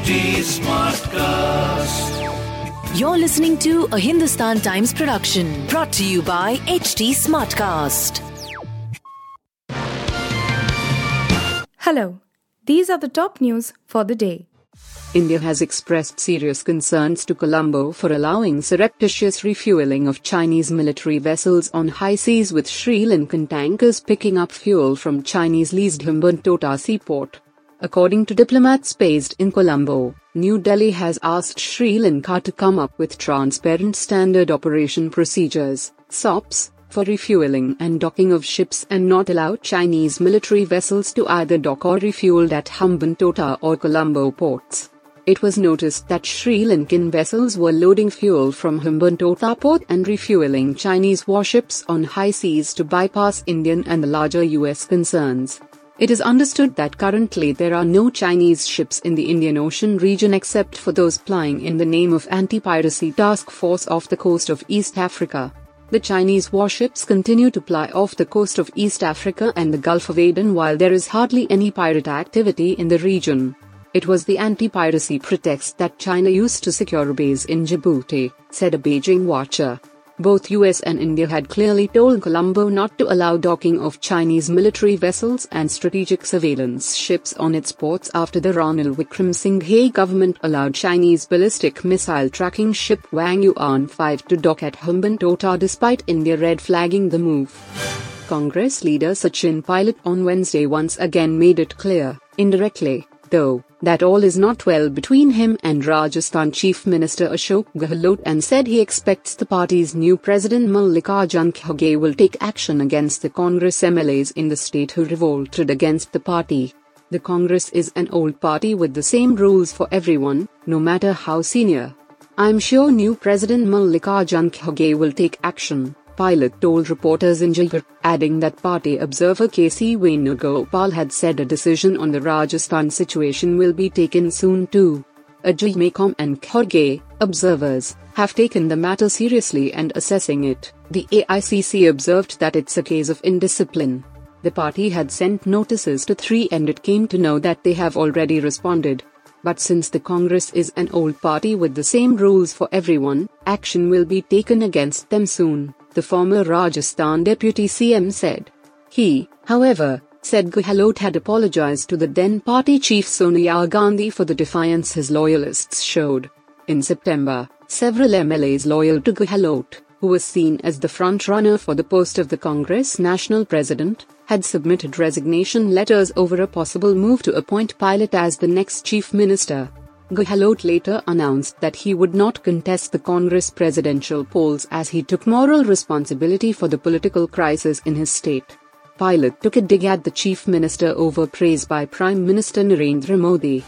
HT Smartcast. You're listening to a Hindustan Times production brought to you by HT Smartcast. Hello, these are the top news for the day. India has expressed serious concerns to Colombo for allowing surreptitious refueling of Chinese military vessels on high seas with Sri Lankan tankers picking up fuel from Chinese leased Hambantota seaport. According to diplomats based in Colombo, New Delhi has asked Sri Lanka to come up with transparent standard operation procedures, SOPs, for refueling and docking of ships and not allow Chinese military vessels to either dock or refuel at Hambantota or Colombo ports. It was noticed that Sri Lankan vessels were loading fuel from Hambantota port and refueling Chinese warships on high seas to bypass Indian and the larger US concerns. It is understood that currently there are no Chinese ships in the Indian Ocean region except for those plying in the name of Anti-Piracy Task Force off the coast of East Africa. The Chinese warships continue to ply off the coast of East Africa and the Gulf of Aden while there is hardly any pirate activity in the region. It was the anti-piracy pretext that China used to secure a base in Djibouti, said a Beijing watcher. Both US and India had clearly told Colombo not to allow docking of Chinese military vessels and strategic surveillance ships on its ports after the Ranil Wickremesinghe government allowed Chinese ballistic missile tracking ship Wang Yuan 5 to dock at Hambantota despite India red flagging the move. Congress leader Sachin Pilot on Wednesday once again made it clear, indirectly, though, that all is not well between him and Rajasthan Chief Minister Ashok Gehlot and said he expects the party's new president Mallikarjun Kharge will take action against the Congress MLAs in the state who revolted against the party. The Congress is an old party with the same rules for everyone, no matter how senior. I'm sure new President Mallikarjun Kharge will take action. Pilot told reporters in Jaipur, adding that party observer KC Venugopal had said a decision on the Rajasthan situation will be taken soon too. Ajay Maken and Kharge, observers, have taken the matter seriously and assessing it. The AICC observed that it's a case of indiscipline. The party had sent notices to three and it came to know that they have already responded. But since the Congress is an old party with the same rules for everyone, action will be taken against them soon the former Rajasthan deputy CM said. He, however, said Gehlot had apologized to the then party chief Sonia Gandhi for the defiance his loyalists showed. In September, several MLAs loyal to Gehlot, who was seen as the front-runner for the post of the Congress national president, had submitted resignation letters over a possible move to appoint Pilot as the next chief minister. Gehlot later announced that he would not contest the Congress presidential polls as he took moral responsibility for the political crisis in his state. Pilot took a dig at the chief minister over praise by Prime Minister Narendra Modi.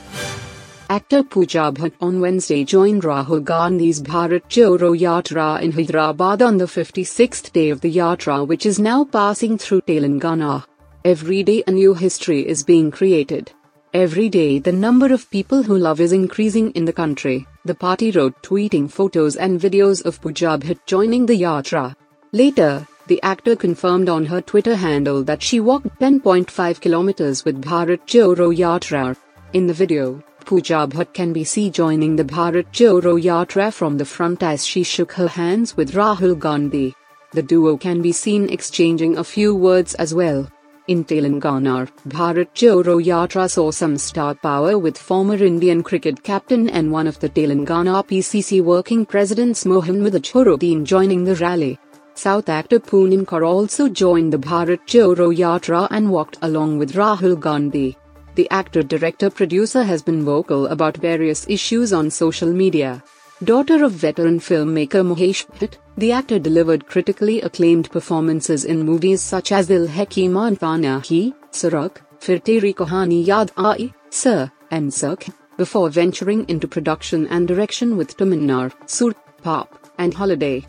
Actor Pooja Bhatt on Wednesday joined Rahul Gandhi's Bharat Jodo Yatra in Hyderabad on the 56th day of the Yatra which is now passing through Telangana. Every day a new history is being created. Every day the number of people who love is increasing in the country, the party wrote tweeting photos and videos of Pooja Bhatt joining the yatra. Later, the actor confirmed on her Twitter handle that she walked 10.5 kilometers with Bharat Jodo Yatra. In the video, Pooja Bhatt can be seen joining the Bharat Jodo Yatra from the front as she shook her hands with Rahul Gandhi. The duo can be seen exchanging a few words as well. In Telangana, Bharat Jodo Yatra saw some star power with former Indian cricket captain and one of the Telangana PCC working presidents Mohammad Azharuddin joining the rally. South actor Poonam Kaur also joined the Bharat Jodo Yatra and walked along with Rahul Gandhi. The actor director producer has been vocal about various issues on social media. Daughter of veteran filmmaker Mahesh Bhatt, the actor delivered critically acclaimed performances in movies such as Dil Hai Kimana Hi, Sadak, Fir Teri Kahani Yaad Aayi, Sir, and Zakhm, before venturing into production and direction with Tamanna, Sur, Paap, and Holiday.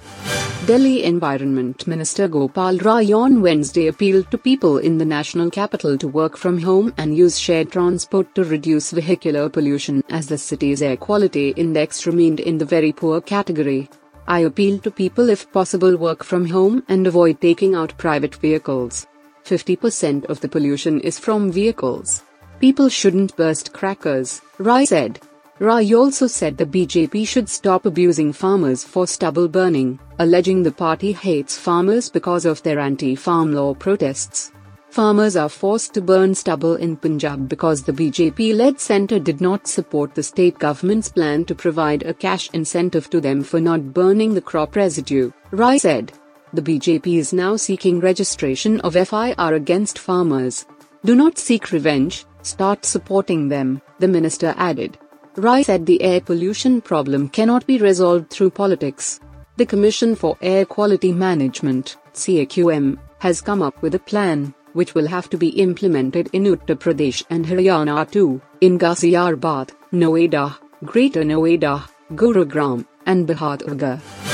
Delhi Environment Minister Gopal Rai on Wednesday appealed to people in the national capital to work from home and use shared transport to reduce vehicular pollution as the city's air quality index remained in the very poor category. I appeal to people if possible work from home and avoid taking out private vehicles. 50% of the pollution is from vehicles. People shouldn't burst crackers, Rai said. Rai also said the BJP should stop abusing farmers for stubble burning, alleging the party hates farmers because of their anti farm law protests. Farmers are forced to burn stubble in Punjab because the BJP led centre did not support the state government's plan to provide a cash incentive to them for not burning the crop residue, Rai said. The BJP is now seeking registration of FIR against farmers. Do not seek revenge, start supporting them, the minister added. Rai said the air pollution problem cannot be resolved through politics. The Commission for Air Quality Management, CAQM, has come up with a plan which will have to be implemented in Uttar Pradesh and Haryana too, in Ghaziabad, Noida, Greater Noida, Gurugram, and Bahadurgarh.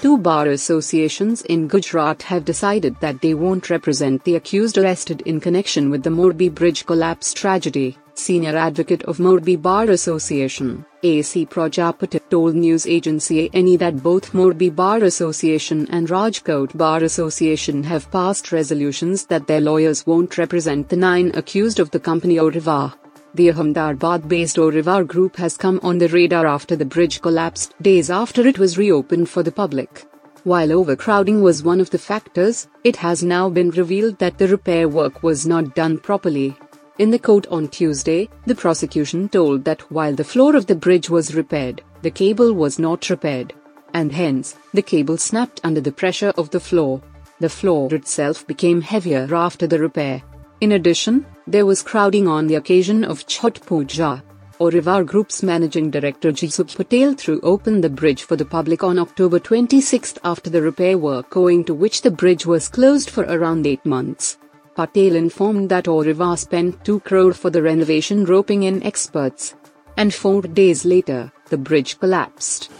Two bar associations in Gujarat have decided that they won't represent the accused arrested in connection with the Morbi Bridge collapse tragedy. Senior advocate of Morbi Bar Association, AC Prajapati, told news agency ANI that both Morbi Bar Association and Rajkot Bar Association have passed resolutions that their lawyers won't represent the nine accused of the company Oreva. The Ahmedabad-based Oreva group has come on the radar after the bridge collapsed days after it was reopened for the public. While overcrowding was one of the factors, it has now been revealed that the repair work was not done properly. In the court on Tuesday, the prosecution told that while the floor of the bridge was repaired, the cable was not repaired. And hence, the cable snapped under the pressure of the floor. The floor itself became heavier after the repair. In addition, there was crowding on the occasion of Chhath Puja. Oreva Group's managing director Jaysukh Patel threw open the bridge for the public on October 26 after the repair work owing to which the bridge was closed for around 8 months. Patel informed that Oreva spent 2 crore for the renovation roping in experts. And 4 days later, the bridge collapsed.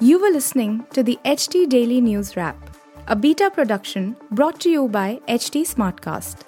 You were listening to the HT Daily News Wrap, a beta production brought to you by HT Smartcast.